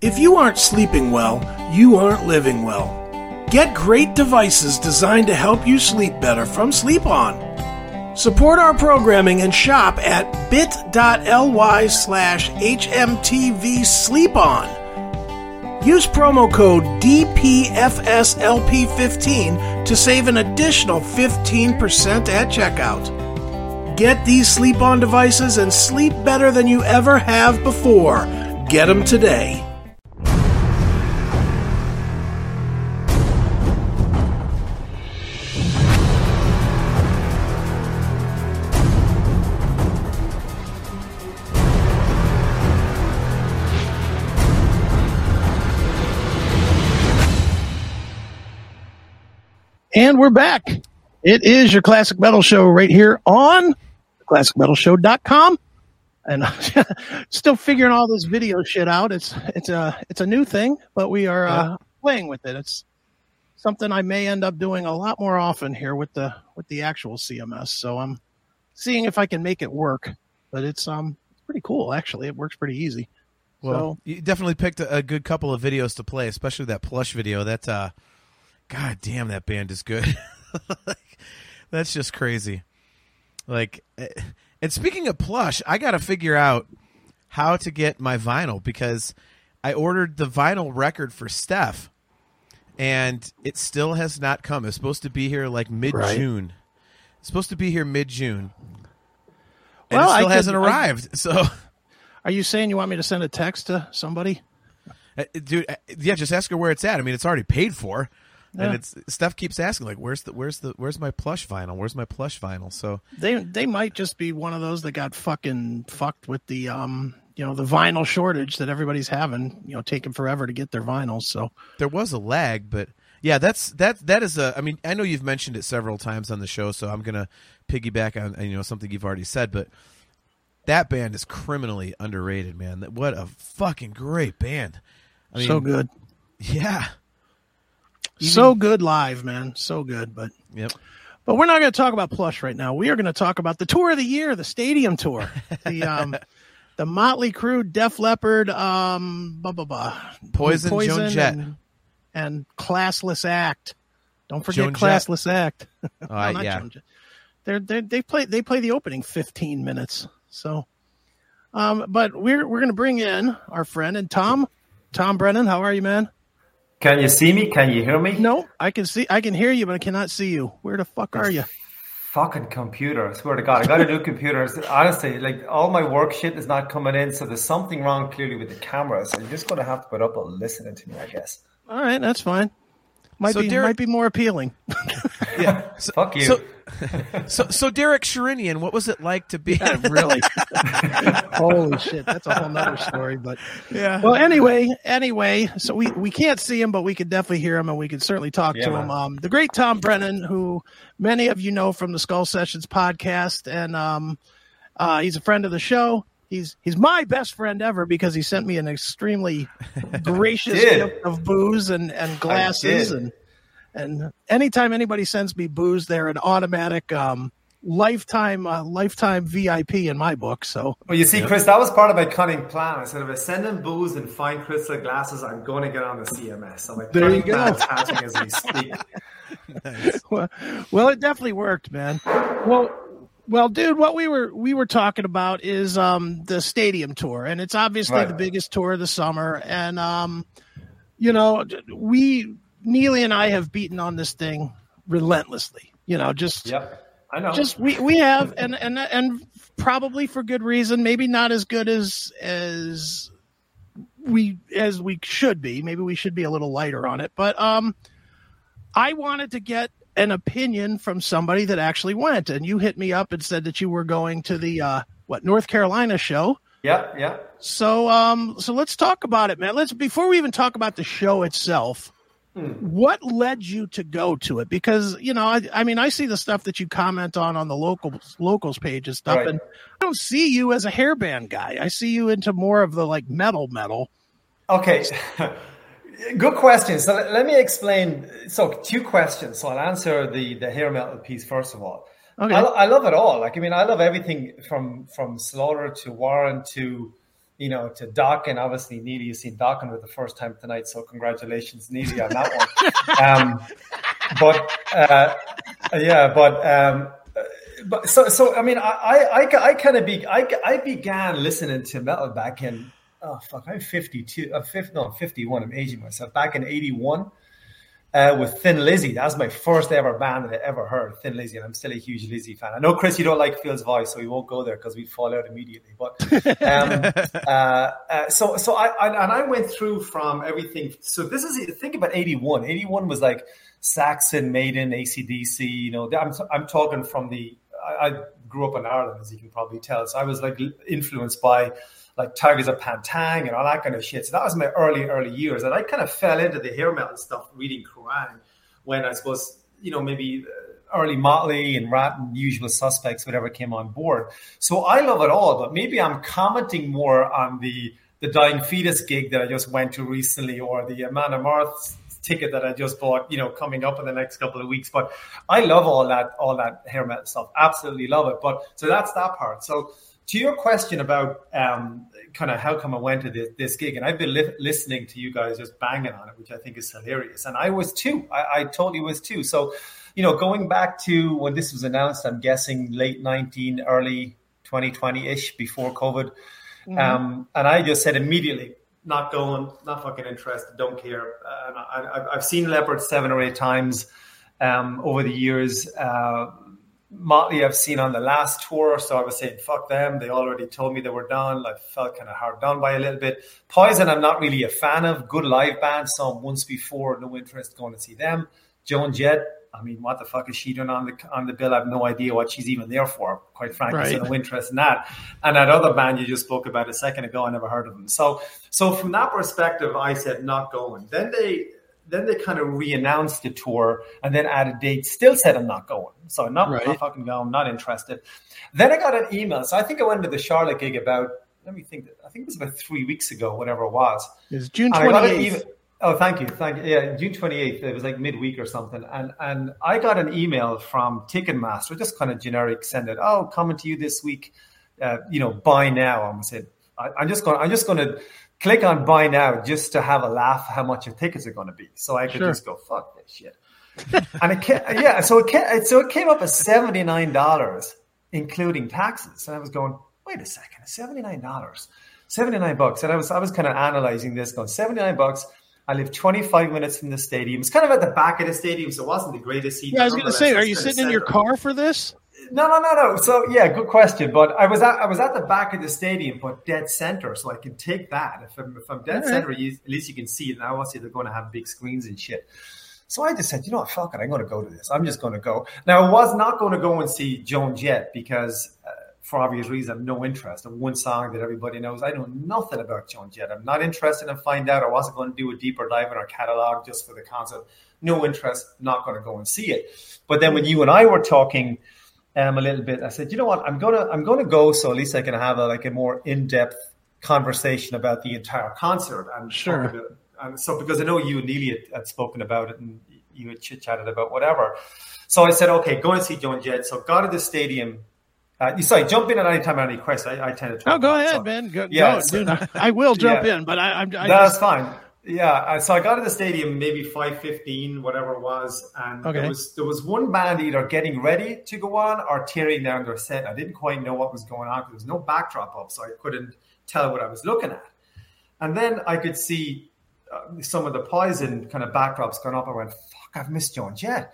If you aren't sleeping well, you aren't living well. Get great devices designed to help you sleep better from Sleep On. Support our programming and shop at bit.ly slash HMTV Sleep On. Use promo code DPFSLP15 to save an additional 15% at checkout. Get these sleep on devices and sleep better than you ever have before. Get them today. And we're back. It is your Classic Metal Show right here on classicmetalshow.com. And still figuring all this video shit out. It's it's a it's a new thing, but we are uh, playing with it. It's something I may end up doing a lot more often here with the with the actual CMS. So I'm seeing if I can make it work. But it's um it's pretty cool actually. It works pretty easy. Well, so you definitely picked a, a good couple of videos to play, especially that plush video. That's uh, god damn, that band is good. Like, that's just crazy. Like, eh, and speaking of plush, I got to figure out how to get my vinyl because I ordered the vinyl record for Steph, and it still has not come. It's supposed to be here like mid June. It's supposed to be here mid June. And Well, it still could- hasn't I- arrived. So, are you saying you want me to send a text to somebody? Uh, dude, uh, yeah, just ask her where it's at. I mean, it's already paid for, Yeah. and it's Steph keeps asking like, "Where's the where's the where's my plush vinyl? Where's my plush vinyl?" So They they might just be one of those that got fucking fucked with the um you know the vinyl shortage that everybody's having. You know, taking forever to get their vinyls. So there was a lag, but yeah, that's that that is a. I mean, I know you've mentioned it several times on the show, so I'm gonna piggyback on you know something you've already said, but that band is criminally underrated, man. What a fucking great band. I mean, so good, Yeah. So good live, man. So good, but Yep. but we're not going to talk about plush right now. We are going to talk about the tour of the year, the stadium tour, the um. The Motley Crue, Def Leppard, um, blah blah blah, Poison, Joan Jett. and, and Classless Act. Don't forget Joan Jett. Classless Act. All No, yeah. Jett. They're, they they play they play the opening 15 minutes. So, um, but we're we're gonna bring in our friend and Tom, Tom Brennan. How are you, man? Can you see me? Can you hear me? No, I can see I can hear you, but I cannot see you. Where the fuck are you? Fucking computer. I swear to God. I got a new computer. Honestly, like all my work shit is not coming in. So there's something wrong clearly with the camera. So you're just going to have to put up with listening to me, I guess. All right, that's fine. Might So be Derek- might be more appealing. Yeah. So, Fuck you. So, so, so Derek Sherinian, what was it like to be? really? Holy shit, that's a whole nother story. But Yeah. Well, anyway, anyway, so we we can't see him, but we could definitely hear him, and we could certainly talk Yeah, to man. him. Um, the great Tom Brennan, who many of you know from the Skull Sessions podcast, and um, uh, he's a friend of the show. He's he's my best friend ever because he sent me an extremely gracious gift of booze and and glasses and and anytime anybody sends me booze, they're an automatic um, lifetime uh, lifetime VIP in my book. So Well, you see, Chris, that was part of my cunning plan. I said, if I send in booze and fine crystal glasses, I'm going to get on the CMS. So my There cunning you go. happening as we speak. well, well, it definitely worked, man. Well, well, dude, what we were we were talking about is um the stadium tour, and it's obviously Right. the biggest tour of the summer. And um, you know, we Neely and I have beaten on this thing relentlessly. You know, just Yep. I know. just we we have, and and and probably for good reason. Maybe not as good as as we as we should be. Maybe we should be a little lighter on it. But um, I wanted to get an opinion from somebody that actually went, and you hit me up and said that you were going to the uh, what North Carolina show. Yeah, yeah. So um, so let's talk about it, man. Let's before we even talk about the show itself. What led you to go to it? Because you know, I, I mean, I see the stuff that you comment on on the locals locals page and stuff, Right. and I don't see you as a hairband guy. I see you into more of the like metal metal. Okay. Good question. So let, let me explain. So two questions. So I'll answer the the hair metal piece first of all. Okay. I, I love it all. Like I mean, I love everything from from Slaughter to Warrant to you know, to Dokken. Obviously, Neely, you've seen Dokken for the first time tonight, so congratulations, Neely, on that one. um, but uh, yeah, but um, but so so I mean, I I, I kind of be I, I began listening to metal back in oh fuck, I'm 52, I'm 50, no, I'm 51. I'm aging myself. Back in 81 uh, with Thin Lizzy. That was my first ever band that I ever heard, Thin Lizzy, and I'm still a huge Lizzy fan. I know, Chris, you don't like Phil's voice, so we won't go there because we'd fall out immediately. But um, uh, uh, so, so I, I, and I went through from everything. So this is think about 81. 81 was like Saxon, Maiden, ACDC. You know, I'm I'm talking from the. I, I grew up in Ireland, as you can probably tell, so I was like influenced by like Tygers of Pan Tang and all that kind of shit. So that was my early, early years. And I kind of fell into the hair metal stuff reading Kerrang when I suppose, you know, maybe uh, early Motley and Ratt and Usual Suspects, whatever came on board. So I love it all, but maybe I'm commenting more on the the Dying Fetus gig that I just went to recently or the Amon Amarth ticket that I just bought, you know, coming up in the next couple of weeks. But I love all that, all that hair metal stuff. Absolutely love it. But so that's that part. So to your question about um, kind of how come I went to this, this gig, and I've been li- listening to you guys just banging on it, which I think is hilarious, and I was too. I, I totally was too. So, you know, going back to when this was announced, I'm guessing late 19, early 2020 ish, before COVID, mm-hmm. um, and I just said immediately, not going, not fucking interested, don't care. Uh, I, have seen Leppard seven or eight times um, over the years. Uh, Motley I've seen on the last tour, so I was saying fuck them. They already told me they were done. I felt kind of hard done by a little bit. Poison, I'm not really a fan of. Good live band, saw them once before. No interest going to see them. Joan Jett, I mean, what the fuck is she doing on the on the bill? I have no idea what she's even there for. Quite frankly, right. so no interest in that. And that other band you just spoke about a second ago, I never heard of them. So, so from that perspective, I said not going. Then they then they kind of re-announced the tour and then added dates. Still said I'm not going, so I'm not, right. not fucking going. Not interested. Then I got an email. So I think I went to the Charlotte gig about. Let me think. I think it was about three weeks ago, whatever it was. It's June twenty eighth. Oh, thank you, thank you. Yeah, June twenty eighth. It was like midweek or something, and and I got an email from Ticketmaster, just kind of generic, send it. Oh, coming to you this week. Uh, you know, buy now. I'm said. I'm just going. I'm just going to click on buy now just to have a laugh how much your tickets are going to be. So I could sure. just go, fuck this shit. and it came, yeah, so it came, so it came up as seventy nine dollars, including taxes. And I was going, wait a second, seventy nine dollars, seventy nine bucks. And I was I was kind of analyzing this, going seventy nine bucks. I live 25 minutes from the stadium. It's kind of at the back of the stadium, so it wasn't the greatest seat. Yeah, I was going to say, are you sitting in your car for this? No, no, no, no. So yeah, good question. But I was at I was at the back of the stadium, but dead center, so I can take that. If I'm if I'm dead center, you, at least you can see it. And obviously, they're going to have big screens and shit. So I just said, you know what, fuck it, I'm going to go to this. I'm just going to go. Now, I was not going to go and see Joan Jett because, uh, for obvious reasons, I have no interest in one song that everybody knows. I know nothing about Joan Jett. I'm not interested in find out. I wasn't going to do a deeper dive in her catalog just for the concert. No interest. Not going to go and see it. But then when you and I were talking um, a little bit. I said, you know what, I'm gonna I'm gonna go so at least I can have a like a more in depth conversation about the entire concert and sure. About, and so because I know you and Neely had, had spoken about it and you had chit chatted about whatever. So I said, okay, go and see Joan Jett. So got to the stadium. Uh, you sorry, jump in at any time, any questions. I, I tend to. Oh, go ahead, so, man. Go, yeah, go, so, dude, I, will jump yeah. in, but I, I'm. I That's just, fine. Yeah, so I got to the stadium maybe five fifteen, whatever it was, and okay. there was there was one band either getting ready to go on or tearing down their set. I didn't quite know what was going on because there was no backdrop up, so I couldn't tell what I was looking at. And then I could see uh, some of the poison kind of backdrops going up. I went, "Fuck, I've missed Joan Jett."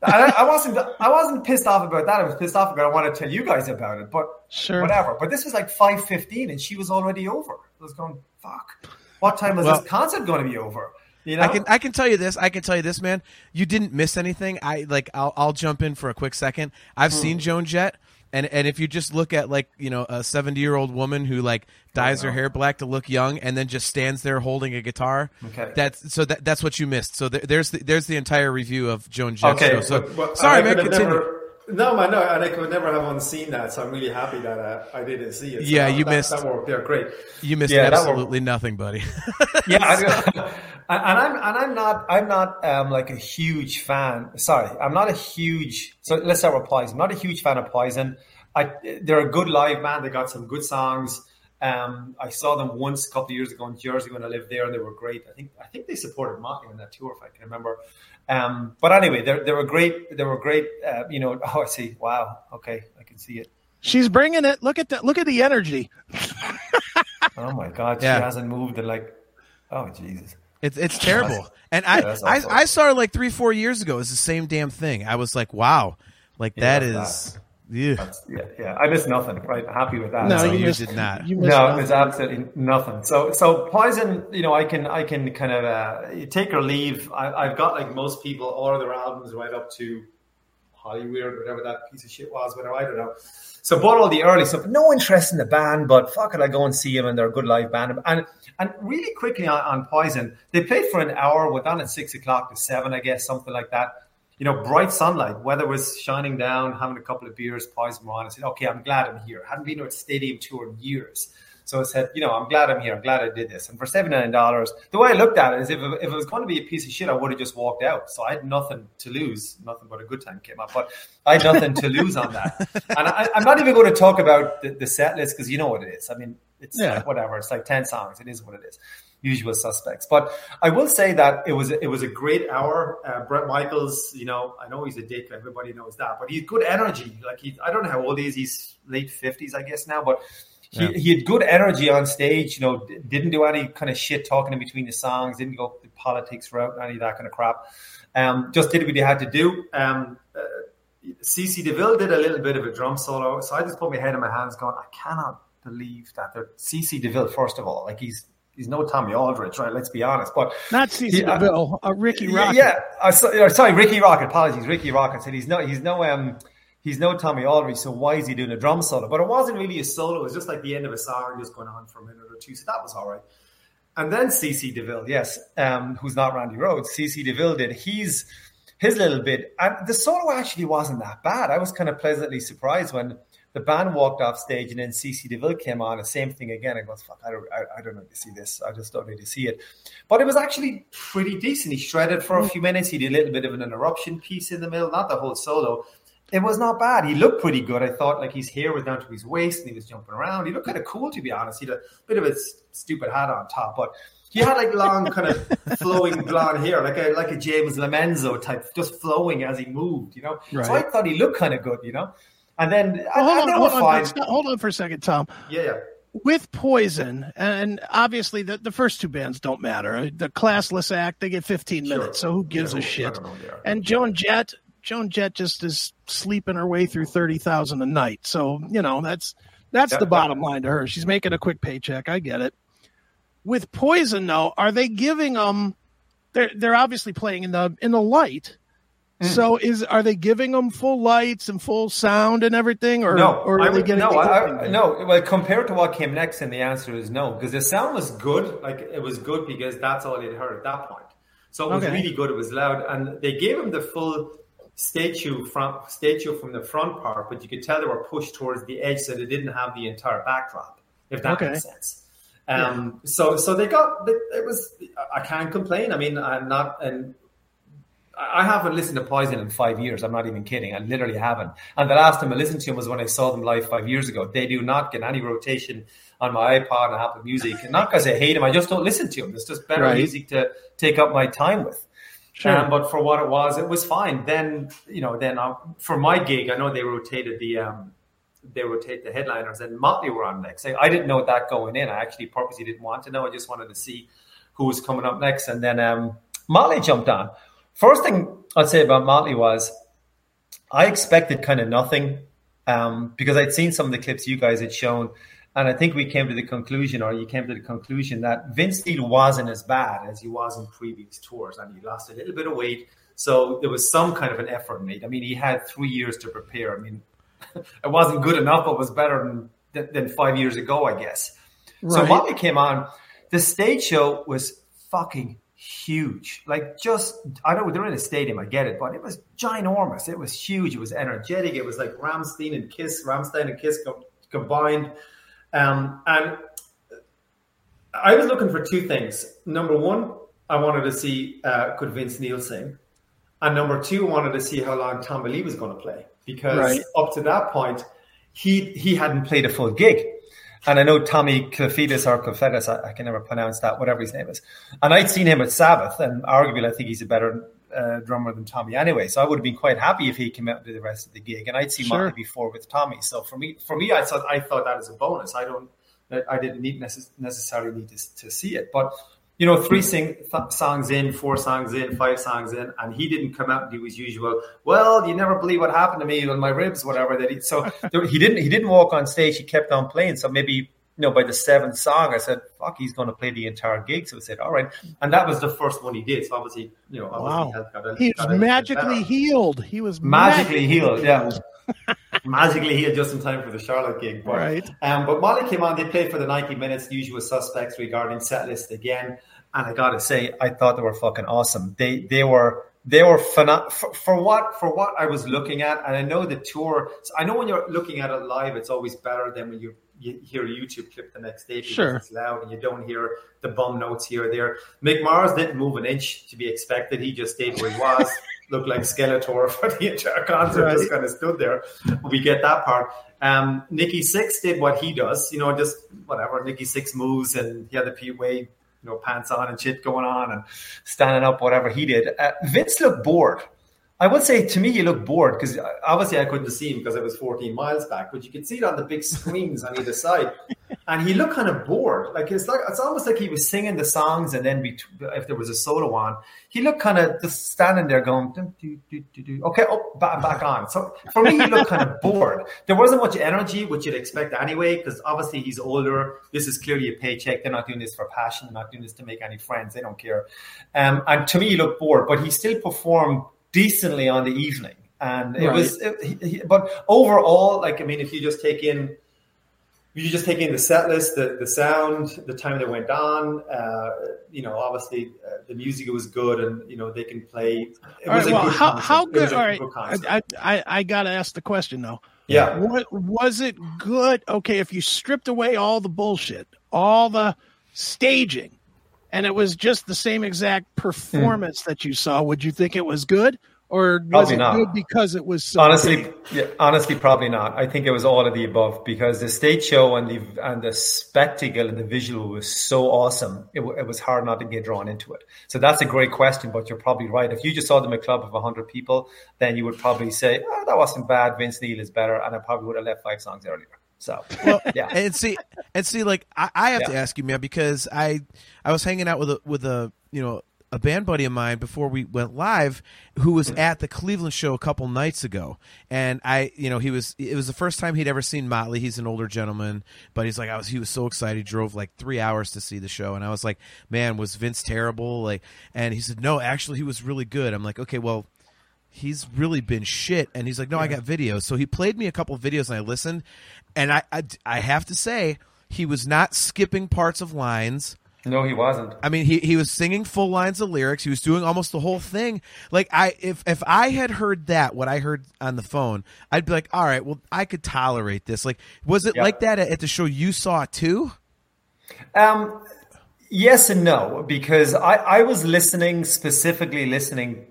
I, I, wasn't I wasn't pissed off about that. I was pissed off because I want to tell you guys about it, but sure. whatever. But this was like five fifteen, and she was already over. I was going, "Fuck." What time is well, this concert going to be over? You know? I can I can tell you this. I can tell you this, man. You didn't miss anything. I like. I'll I'll jump in for a quick second. I've hmm. seen Joan Jett. And, and if you just look at like you know a 70 year old woman who like dyes oh, her hair black to look young and then just stands there holding a guitar okay that's so that, that's what you missed so there, there's the, there's the entire review of joan jett okay, show. so well, sorry man continue never, no, man, no, and I could never have unseen that, so I'm really happy that uh, I didn't see it. So yeah, you that, missed. That worked. Yeah, great. You missed yeah, absolutely nothing, buddy. yeah, I, and I'm and I'm not I'm not um, like a huge fan. Sorry, I'm not a huge. So let's start with Poison. I'm not a huge fan of Poison. I they're a good live band. They got some good songs. Um, I saw them once a couple of years ago in Jersey when I lived there, and they were great. I think I think they supported Motley on that tour, if I can remember. Um, but anyway, they they were great. They were great. Uh, you know, oh, I see. Wow. Okay, I can see it. She's bringing it. Look at that. Look at the energy. oh my God, Yeah. she hasn't moved in like. Oh Jesus. It's it's terrible. And I, that's I. I saw her like three four years ago. It's the same damn thing. I was like, wow, like that that's is. Yeah. Yeah, yeah. I missed nothing. Right, happy with that. No, So So- you, you missed, did not. You missed No, nothing. there's absolutely nothing. So, so poison. You know, I can, I can kind of uh, take or leave. I, I've got like most people, all of their albums right up to Hollyweird, whatever that piece of shit was, whatever I don't know. So, bought all the early stuff. No interest in the band, but fuck it, I go and see them, and they're a good live band. And and really quickly on, on Poison, they played for an hour. Went on at six o'clock to seven, I guess, something like that. You know, bright sunlight, weather was shining down, having a couple of beers, Poison were on. I said, okay, I'm glad I'm here. I hadn't been to a stadium tour in years. So I said, you know, I'm glad I'm here. I'm glad I did this. And for $79, the way I looked at it is if it, if it was going to be a piece of shit, I would have just walked out. So I had nothing to lose. Nothing but a good time came up. But I had nothing to lose on that. And I, I'm not even going to talk about the, the set list because you know what it is. I mean, it's Yeah. like whatever. It's like 10 songs. It is what it is. Usual suspects. But I will say that it was it was a great hour. Uh, Bret Michaels, you know, I know he's a dick. Everybody knows that. But he's good energy. Like he, I don't know how old he is. He's late 50s, I guess now. But he, Yeah. he had good energy on stage. You know, d- didn't do any kind of shit talking in between the songs. Didn't go the politics route, any of that kind of crap. Um, just did what he had to do. Um, uh, CC DeVille did a little bit of a drum solo, so I just put my head in my hands, going, I cannot believe that they're CC DeVille. First of all, like he's he's no Tommy Aldridge, right? Let's be honest, but Not CC Yeah. DeVille, uh, Rikki Rockett. yeah. Saw, or sorry, Rikki Rockett. Apologies, Rikki Rockett said he's no, he's no, um, he's no Tommy Aldridge. So why is he doing a drum solo? But it wasn't really a solo. It was just like the end of a song, just going on for a minute or two. So that was all right. And then CC DeVille, yes, um, who's not Randy Rhoads. CC DeVille did his his little bit, and the solo actually wasn't that bad. I was kind of pleasantly surprised when the band walked off stage and then CC DeVille came on. The same thing again. I go, fuck, I don't, I, I don't need to see this. I just don't need to see it. But it was actually pretty decent. He shredded for a mm. few minutes. He did a little bit of an interruption piece in the middle, not the whole solo. It was not bad. He looked pretty good. I thought like his hair was down to his waist and he was jumping around. He looked kind of cool to be honest. He had a bit of a stupid hat on top, but he had like long kind of flowing blonde hair, like a like a James LoMenzo type, just flowing as he moved, you know. So I thought he looked kind of good, you know. And then Well, hold and on, hold on, stop- hold on for a second, Tom. Yeah, yeah. With Poison, and obviously the, the first two bands don't matter. The classless act, they get 15 Sure. minutes, so who gives Yeah, a shit? don't know who they are. And Joan Jett, Joan Jett just is sleeping her way through 30,000 a night. So, you know, that's that's Yeah, the bottom line to her. She's making a quick paycheck. I get it. With Poison though, are they giving them they're they're obviously playing in the in the light. Hmm. So is are they giving them full lights and full sound and everything or no, or I are they would, getting no, I, I, no. Well, compared to what came next, and the answer is no, because the sound was good. Like it was good because that's all they'd heard at that point. So it was Okay. really good. It was loud, and they gave him the full statue front statue from the front part, but you could tell they were pushed towards the edge, so they didn't have the entire backdrop. If that Okay. makes sense. Um, so so they got it was. I can't complain. I mean, I'm not and. I haven't listened to Poison in five years. I'm not even kidding. I literally haven't. And the last time I listened to him was when I saw them live five years ago. They do not get any rotation on my iPod and Apple Music. And not because I hate him, I just don't listen to him. It's just better Right. music to take up my time with. Sure. Um, but for what it was, it was fine. Then you know, then uh, for my gig, I know they rotated the um, they rotate the headliners, and Motley were on next. I, I didn't know that going in. I actually purposely didn't want to know. I just wanted to see who was coming up next, and then um, Motley jumped on. First thing I'd say about Motley was I expected kind of nothing um, because I'd seen some of the clips you guys had shown, and I think we came to the conclusion, or you came to the conclusion, that Vince Neil wasn't as bad as he was in previous tours, and he lost a little bit of weight. So there was some kind of an effort made. I mean, he had three years to prepare. I mean, it wasn't good enough, but was better than, than five years ago, I guess. So Right. Motley came on. The stage show was fucking huge. Like just I know they're in a stadium, I get it, but it was ginormous. It was huge. It was energetic. It was like Rammstein and Kiss, Rammstein and Kiss co- combined. Um, and I was looking for two things. Number one, I wanted to see uh, could Vince Neil sing, and number two, I wanted to see how long Tommy Lee was going to play because Right. up to that point, he he hadn't played a full gig. And I know Tommy Clufetus or Clufetus, I, I, can never pronounce that, whatever his name is. And I'd seen him at Sabbath, and arguably I think he's a better uh, drummer than Tommy anyway. So I would have been quite happy if he came out to the rest of the gig. And I'd seen sure. Before with Tommy. So for me, for me, I thought I thought that as a bonus. I don't, I didn't need necess- necessarily need to, to see it, but you know, three sing th- songs in, four songs in, five songs in, and he didn't come out and do his usual. Well, you never believe what happened to me on my ribs, whatever. That he, so there, he didn't he didn't walk on stage. He kept on playing. So maybe you know by the seventh song, I said, "Fuck, he's going to play the entire gig." So I said, "All right," and that was the first one he did. So obviously, you know, obviously wow. got a, he was magically healed. He was magically, magically healed. Yeah. magically healed just in time for the Charlotte gig. But, right. Um, but Motley came on. They played for the ninety minutes. Usual suspects regarding set list again. And I gotta say, I thought they were fucking awesome. They they were they were phenomenal for, for, what for what I was looking at. And I know the tour. So I know when you're looking at it live, it's always better than when you, you hear a YouTube clip the next day because sure. it's loud and you don't hear the bum notes here or there. Mick Mars didn't move an inch to be expected. He just stayed where he was. looked like Skeletor for the entire concert, right. just kind of stood there. We get that part. Um, Nikki Sixx did what he does, you know, just whatever. Nikki Sixx moves, and he had the way you know, pants on and shit going on and standing up, whatever he did. Uh, Vince looked bored. I would say to me, he looked bored because obviously I couldn't see him because I was 14 miles back, but you could see it on the big screens on either side. And he looked kind of bored. Like it's like it's almost like he was singing the songs, and then be, if there was a solo on, he looked kind of just standing there going, do, do, do, okay, oh, back, back on. So for me, he looked kind of bored. There wasn't much energy, which you'd expect anyway, because obviously he's older. This is clearly a paycheck. They're not doing this for passion. They're not doing this to make any friends. They don't care. Um, and to me, he looked bored, but he still performed decently on the evening. And it right. was, it, he, but overall, like, I mean, if you just take in, you just take in the set list, the, the sound, the time they went on. Uh, you know, obviously uh, the music was good, and you know they can play. It all was right, well, how, concert. how good? All right, good I, I, I got to ask the question though. Yeah, what was it good? Okay, if you stripped away all the bullshit, all the staging, and it was just the same exact performance mm. that you saw, would you think it was good? or was probably it not. good because it was so honestly yeah, honestly probably not i think it was all of the above because the stage show and the and the spectacle and the visual was so awesome it, it was hard not to get drawn into it so that's a great question but you're probably right if you just saw them a club of 100 people then you would probably say oh, that wasn't bad vince neil is better and i probably would have left five songs earlier so well, yeah, and see, and see, like I, I have yeah. to ask you, man, because I I was hanging out with a with a you know a band buddy of mine before we went live who was mm-hmm. at the Cleveland show a couple nights ago. And I you know he was it was the first time he'd ever seen Motley. He's an older gentleman but he's like I was he was so excited. He drove like 3 hours to see the show. And I was like man was Vince terrible? Like and he said no actually he was really good. I'm like okay well he's really been shit and he's like no I got videos so he played me a couple videos and I listened and I I, I have to say he was not skipping parts of lines no, he wasn't. I mean, he, he was singing full lines of lyrics. He was doing almost the whole thing. Like I, if if I had heard that, what I heard on the phone, I'd be like, all right, well, I could tolerate this. Like, was it yeah. like that at the show you saw too? Um, yes and no, because I I was listening specifically listening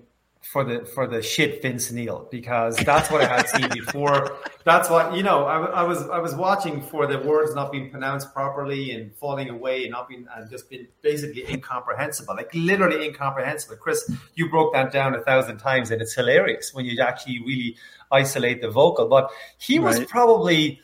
for the for the shit Vince Neil because that's what I had seen before. That's what you know. I, I, was I was watching for the words not being pronounced properly and falling away and not being and just being basically incomprehensible, like literally incomprehensible. Chris, you broke that down a thousand times, and it's hilarious when you actually really isolate the vocal. But he was probably.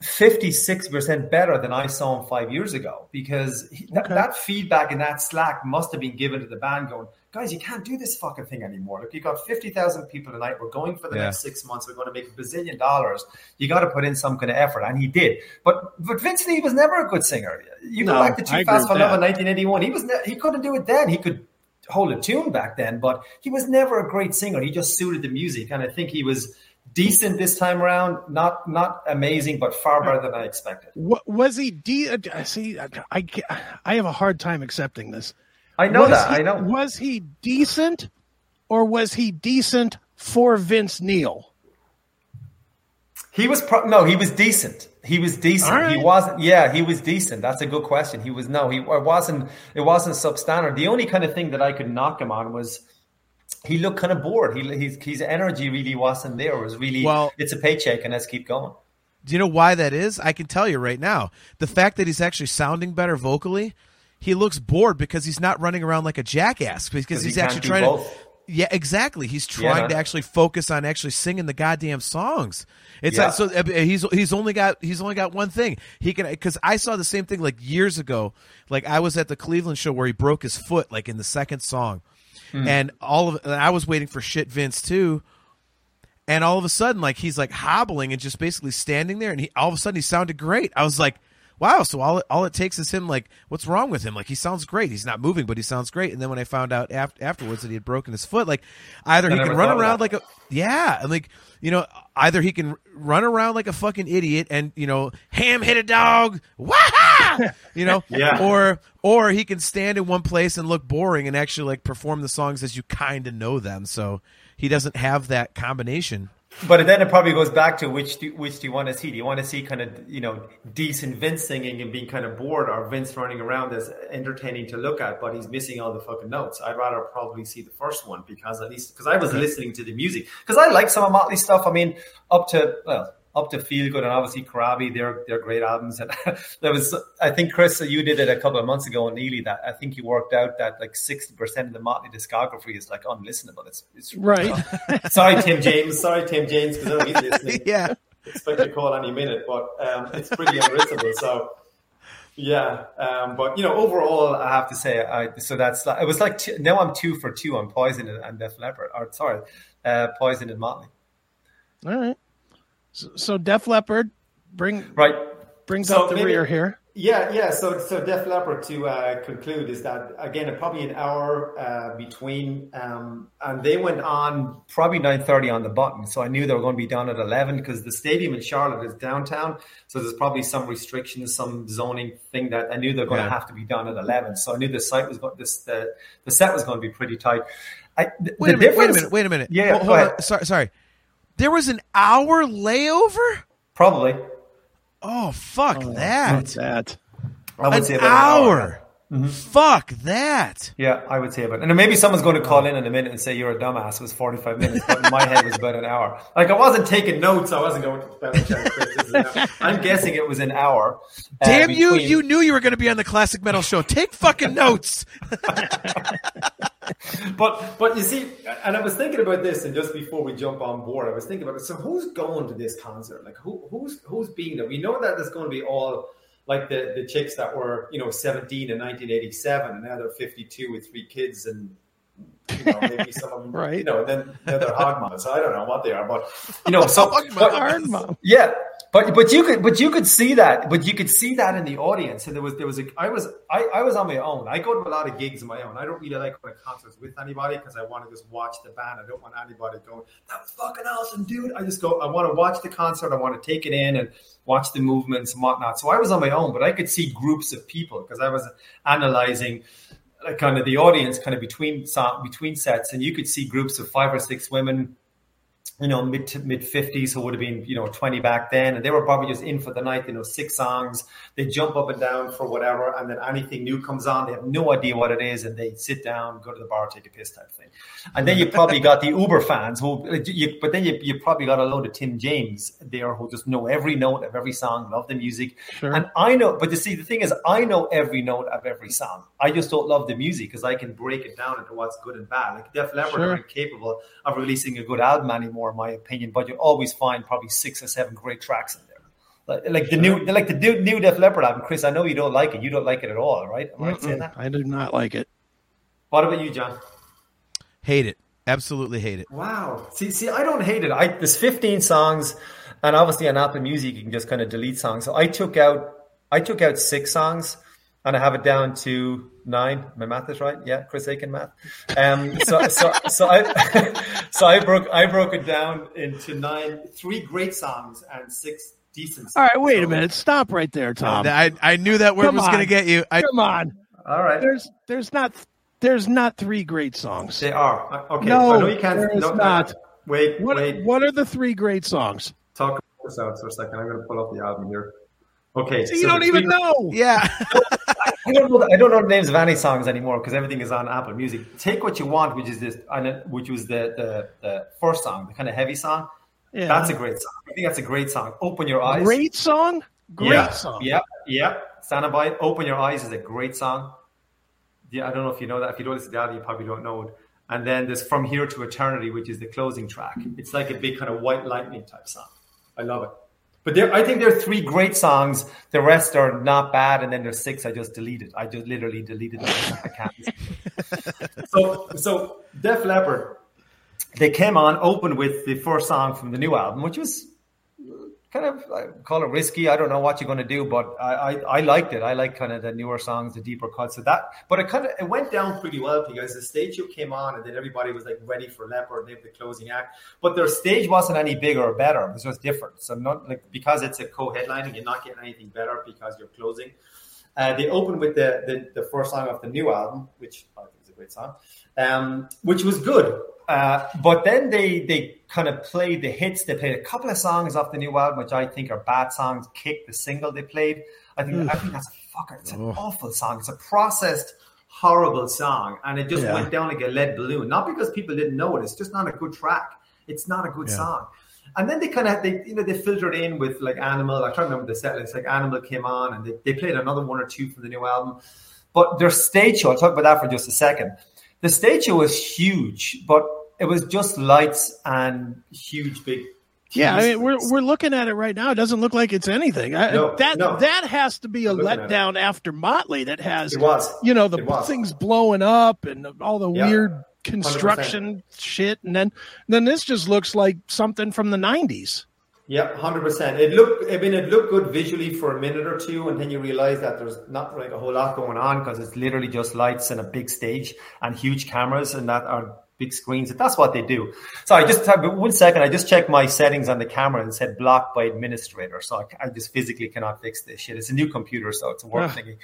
56% better than I saw him five years ago because he, okay. that, that feedback and that slack must have been given to the band going, guys, you can't do this fucking thing anymore. Look, you got 50,000 people tonight. We're going for the yeah. next six months. We're going to make a bazillion dollars. You got to put in some kind of effort. And he did. But but Vince Neil was never a good singer. You go no, back to Too Fast for Love in 1981. He was ne- he couldn't do it then. He could hold a tune back then, but he was never a great singer. He just suited the music. And I think he was decent this time around. Not not amazing, but far better than I expected. What, was he? De- uh, see, I, I, I have a hard time accepting this. I know was that. He, I know. Was he decent, or was he decent for Vince Neil? He was pro- no. He was decent. He was decent. Right. He wasn't. Yeah, he was decent. That's a good question. He was no. He it wasn't. It wasn't substandard. The only kind of thing that I could knock him on was he looked kind of bored. He his his energy really wasn't there. It was really well. It's a paycheck, and let's keep going. Do you know why that is? I can tell you right now. The fact that he's actually sounding better vocally, he looks bored because he's not running around like a jackass because he's he actually trying both. to. Yeah, exactly. He's trying man. to actually focus on actually singing the goddamn songs. It's Yeah. like, so uh, he's he's only got he's only got one thing he can because I saw the same thing like years ago. Like I was at the Cleveland show where he broke his foot like in the second song, Hmm. and all of and I was waiting for shit Vince too. And all of a sudden, like he's like hobbling and just basically standing there, and he all of a sudden he sounded great. I was like, "Wow!" So all it, all it takes is him. Like, what's wrong with him? Like he sounds great. He's not moving, but he sounds great. And then when I found out af- afterwards that he had broken his foot, like either I he can run around like a yeah, and like you know, either he can run around like a fucking idiot and you know, ham hit a dog, wah you know, Yeah. or or he can stand in one place and look boring and actually like perform the songs as you kind of know them. So he doesn't have that combination. But then it probably goes back to which do, which do you want to see? Do you want to see kind of you know decent Vince singing and being kind of bored, or Vince running around as entertaining to look at, but he's missing all the fucking notes? I'd rather probably see the first one because at least because I was listening to the music because I like some of Motley stuff. I mean, up to well. Up to Feel Good and obviously Karabi, they're they're great albums. And there was, I think, Chris, you did it a couple of months ago on Neely. That I think you worked out that like sixty percent of the Motley discography is like unlistenable. It's it's Right. Sorry, Tim James. Sorry, Tim James, because I know he's listening. Yeah. Expect a call any minute, but um, it's pretty unlistenable. So, yeah. Um, but you know, overall, I have to say, I so that's like, it was like two, now I'm two for two on Poison and, and Def Leppard, or sorry, uh, Poison and Motley. All right. So, so Def Leppard bring Right. brings So up the maybe- rear here. Yeah, yeah. So, so Def Leppard to uh, conclude is that again, probably an hour uh, between, um, and they went on probably nine thirty on the button. So I knew they were going to be down at eleven because the stadium in Charlotte is downtown. So there's probably some restrictions, some zoning thing that I knew they're going Yeah. to have to be done at eleven. So I knew the site was going, this the the set was going to be pretty tight. I, the, Wait a minute. Wait a minute. Wait a minute. Yeah, go hold on. Sorry. Sorry. There was an hour layover. Probably, Oh fuck What's that! that? I would An say about an hour. hour. Fuck that! Yeah, I would say about, and maybe someone's going to call in in a minute and say you're a dumbass. It was 45 minutes, but in my head it was about an hour. Like I wasn't taking notes. I wasn't going to check. Chris, this is an hour. I'm guessing it was an hour. uh, Damn you! between- You knew you were going to be on the classic metal show. Take fucking notes. But but you see, and I was thinking about this, and just before we jump on board, I was thinking about it. So who's going to this concert? Like who who's who's being there? We know that there's going to be all like the the chicks that were you know 17 in 1987, and now they're 52 with three kids and. You know, maybe some of them, Right. You know, then then they're hog moms. I don't know what they are, but you know, so but- Hard mom. yeah, but but you could but you could see that, but you could see that in the audience. And there was there was a I was I, I was on my own. I go to a lot of gigs on my own. I don't really like going to concerts with anybody because I want to just watch the band. I don't want anybody going, that was fucking awesome, dude. I just go, I want to watch the concert. I want to take it in and watch the movements and whatnot. So I was on my own, but I could see groups of people because I was analyzing like kind of the audience kind of between between sets and you could see groups of five or six women you know, mid to mid fifties who would have been, you know, twenty back then, and they were probably just in for the night. You know, six songs. They jump up and down for whatever, and then anything new comes on. They have no idea what it is, and they sit down, go to the bar, take a piss, type thing. And then you probably got the Uber fans who, you, but then you you probably got a load of Tim James there who just know every note of every song, love the music, Sure. and I know. But you see, the thing is, I know every note of every song. I just don't love the music because I can break it down into what's good and bad. Like Def Leppard Sure. are incapable of releasing a good album anymore, in my opinion. But you always find probably six or seven great tracks in there. Like, like the new, like the new, new Def Leppard album, Chris. I know you don't like it. You don't like it at all, right? Am I right saying that? I do not like it. What about you, John? Hate it. Absolutely hate it. Wow. See, see, I don't hate it. I there's 15 songs, and obviously on Apple Music you can just kind of delete songs. So I took out, I took out six songs, and I have it down to nine. My math is right. Yeah, Chris Akin math. Um, so so so I so I broke I broke it down into nine, three great songs and six decent. Songs. All right, wait a minute. Stop right there, Tom. I, I knew that word Come was going to get you. I, Come on. All right. There's there's not there's not three great songs. They are Uh, okay. No, I know you can't. there is no, not. Wait, What wait. what are the three great songs? Talk about this out for a second. I'm going to pull up the album here. Okay. So you so don't even three- know. yeah. I don't know. The, I don't know the names of any songs anymore because everything is on Apple Music. Take what you want, which is this, which was the, the the first song, the kind of heavy song. Yeah. That's a great song. I think that's a great song. Open your eyes. Great song. Great yeah. song. Yeah, yeah. Stand by. It. Open your eyes is a great song. Yeah, I don't know if you know that. If you don't listen to that, you probably don't know it. And then there's From Here to Eternity, which is the closing track. It's like a big kind of white lightning type song. I love it. But there, I think there are three great songs. The rest are not bad, and then there's six I just deleted. I just literally deleted them. I can't. so, so Def Leppard, they came on, opened with the first song from the new album, which was kind of call it risky. I don't know what you're going to do, but I, I, I liked it. I like kind of the newer songs, the deeper cuts of that. But it kind of it went down pretty well because the stage show came on, and then everybody was like ready for Leppard. They have the closing act, but their stage wasn't any bigger or better. It was different. So not like because it's a co-headlining, you're not getting anything better because you're closing. Uh, they opened with the, the, the first song of the new album, which I think is a great song, um, which was good. Uh, but then they they kind of played the hits. They played a couple of songs off the new album, which I think are bad songs. Kick the single they played. I think I think that's a fucker. It's an Oh. awful song. It's a processed, horrible song, and it just Yeah. went down like a lead balloon. Not because people didn't know it. It's just not a good track. It's not a good Yeah. song. And then they kind of they you know they filtered in with like Animal. I can't remember the set list. Like Animal came on, and they, they played another one or two from the new album. But their stage show, I'll talk about that for just a second. The stage show was huge, but it was just lights and huge big. Yeah, I mean, we're we're looking at it right now. It doesn't look like it's anything. I, No, that no. that has to be a I'm looking at it. letdown after Motley. That has It was. you know the things blowing up and all the Yeah. weird construction shit, and then then this just looks like something from the '90s. Yeah, hundred percent. It looked. I mean, it looked good visually for a minute or two, and then you realize that there's not like a whole lot going on because it's literally just lights and a big stage and huge cameras, and that are big screens. That's what they do. So I just have one second. I just checked my settings on the camera and said blocked by administrator. So I, I just physically cannot fix this shit. It's a new computer, so it's a work thingy.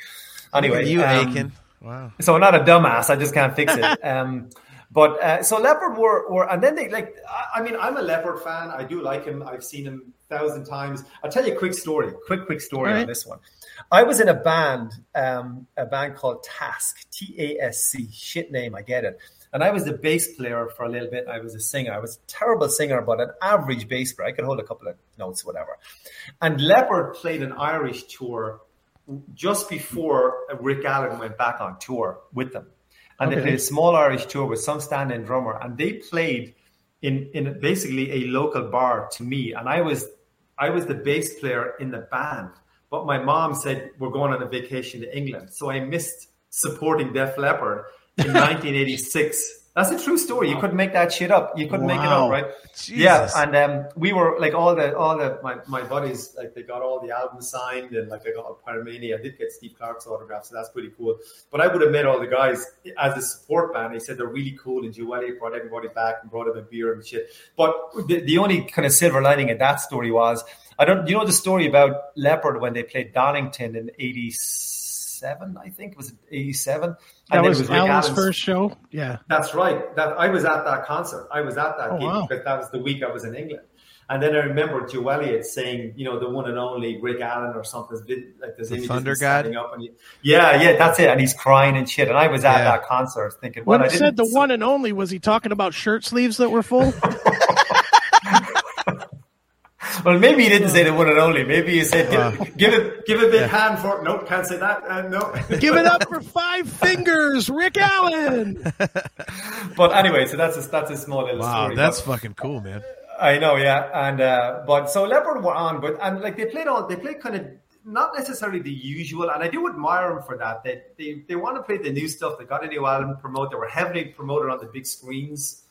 Anyway, you um, Akin. Wow. so I'm not a dumbass. I just can't fix it. Um, but uh, so Leppard were, were, and then they like. I, I mean, I'm a Leppard fan. I do like him. I've seen him a thousand times. I'll tell you a quick story. Quick, quick story right. on this one. I was in a band, um, a band called Task, T A S C. Shit name, I get it. And I was the bass player for a little bit. I was a singer. I was a terrible singer, but an average bass player. I could hold a couple of notes, whatever. And Leppard played an Irish tour just before Rick Allen went back on tour with them. And they Okay. played a small Irish tour with some stand-in drummer, and they played in in basically a local bar to me, and I was I was the bass player in the band. But my mom said we're going on a vacation to England, so I missed supporting Def Leppard in 1986. That's a true story. You couldn't make that shit up. You couldn't make it up, right? Jesus. Yeah, and um, we were like all the all the my, my buddies like they got all the albums signed and like I got a Pyromania. I did get Steve Clark's autograph, so that's pretty cool. But I would have met all the guys as a support band. They said they're really cool, and Joel brought everybody back and brought them a beer and shit. But the, the only kind of silver lining in that story was I don't you know the story about Leppard when they played Donington in '87, I think it was '87. That then it was, Rick Alan's Allen's- first show. Yeah. that's right. That I was at that concert. I was at that Oh, gig wow. because that was the week I was in England. And then I remember Joe Elliott saying, you know, the one and only Rick Allen or something. Like there's The images Thunder of God? up and he, yeah, yeah, that's it. And he's crying and shit. And I was at Yeah. that concert thinking, well, When I said didn't- the one and only, was he talking about shirt sleeves that were full? Well, maybe he didn't say the one and only. Maybe he said, give, Uh, give it, give a big hand for. No, can't say that. Uh, no. Give it up for five fingers, Rick Allen. but anyway, so that's a, that's a small little Wow, story. that's But- fucking cool, man. I know, yeah, and uh, but so Leppard were on, but and like they played all, they played kind of not necessarily the usual, and I do admire them for that. They they they want to play the new stuff. They got a new album promote. They were heavily promoted on the big screens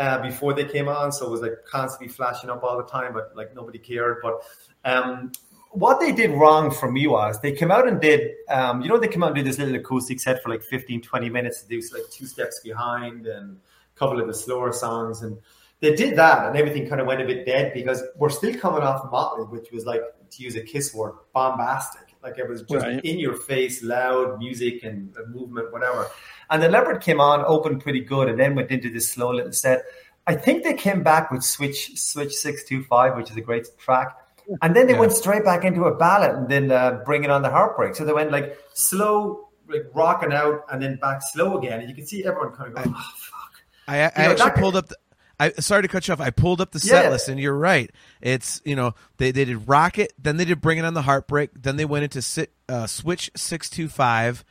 uh, before they came on, so it was like constantly flashing up all the time, but like nobody cared. But um, what they did wrong for me was they came out and did, um, you know, they came out and did this little acoustic set for like 15, 20 minutes They do like two steps behind and a couple of the slower songs and they did that and everything kind of went a bit dead because we're still coming off Motley, which was like, to use a kiss word, bombastic. Like it was just Right. in your face, loud music and uh, movement, whatever. And the Leppard came on, opened pretty good, and then went into this slow little set. I think they came back with Switch Switch six two five, which is a great track. And then they Yeah. went straight back into a ballad and then uh, bringing on the heartbreak. So they went like slow, like rocking out, and then back slow again. And you can see everyone kind of going, "Oh fuck." I, I know, actually pulled up. The, I sorry to cut you off. I pulled up the Yeah. set list, and you're right. It's you know they they did Rocket, then they did Bring It on the Heartbreak, then they went into sit, uh, Switch six two five,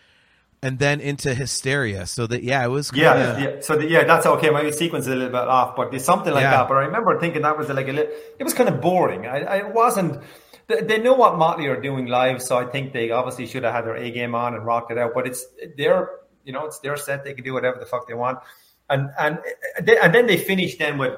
and then into Hysteria. So that yeah, it was Yeah, kinda- yeah. So the, yeah, that's okay. My sequence is a little bit off, but there's something like Yeah. that. But I remember thinking that was like a little. It was kind of boring. I, I wasn't. They, they know what Motley are doing live, so I think they obviously should have had their A game on and rocked it out. But it's their, you know, it's their set. They can do whatever the fuck they want, and and they, and then they finish then with.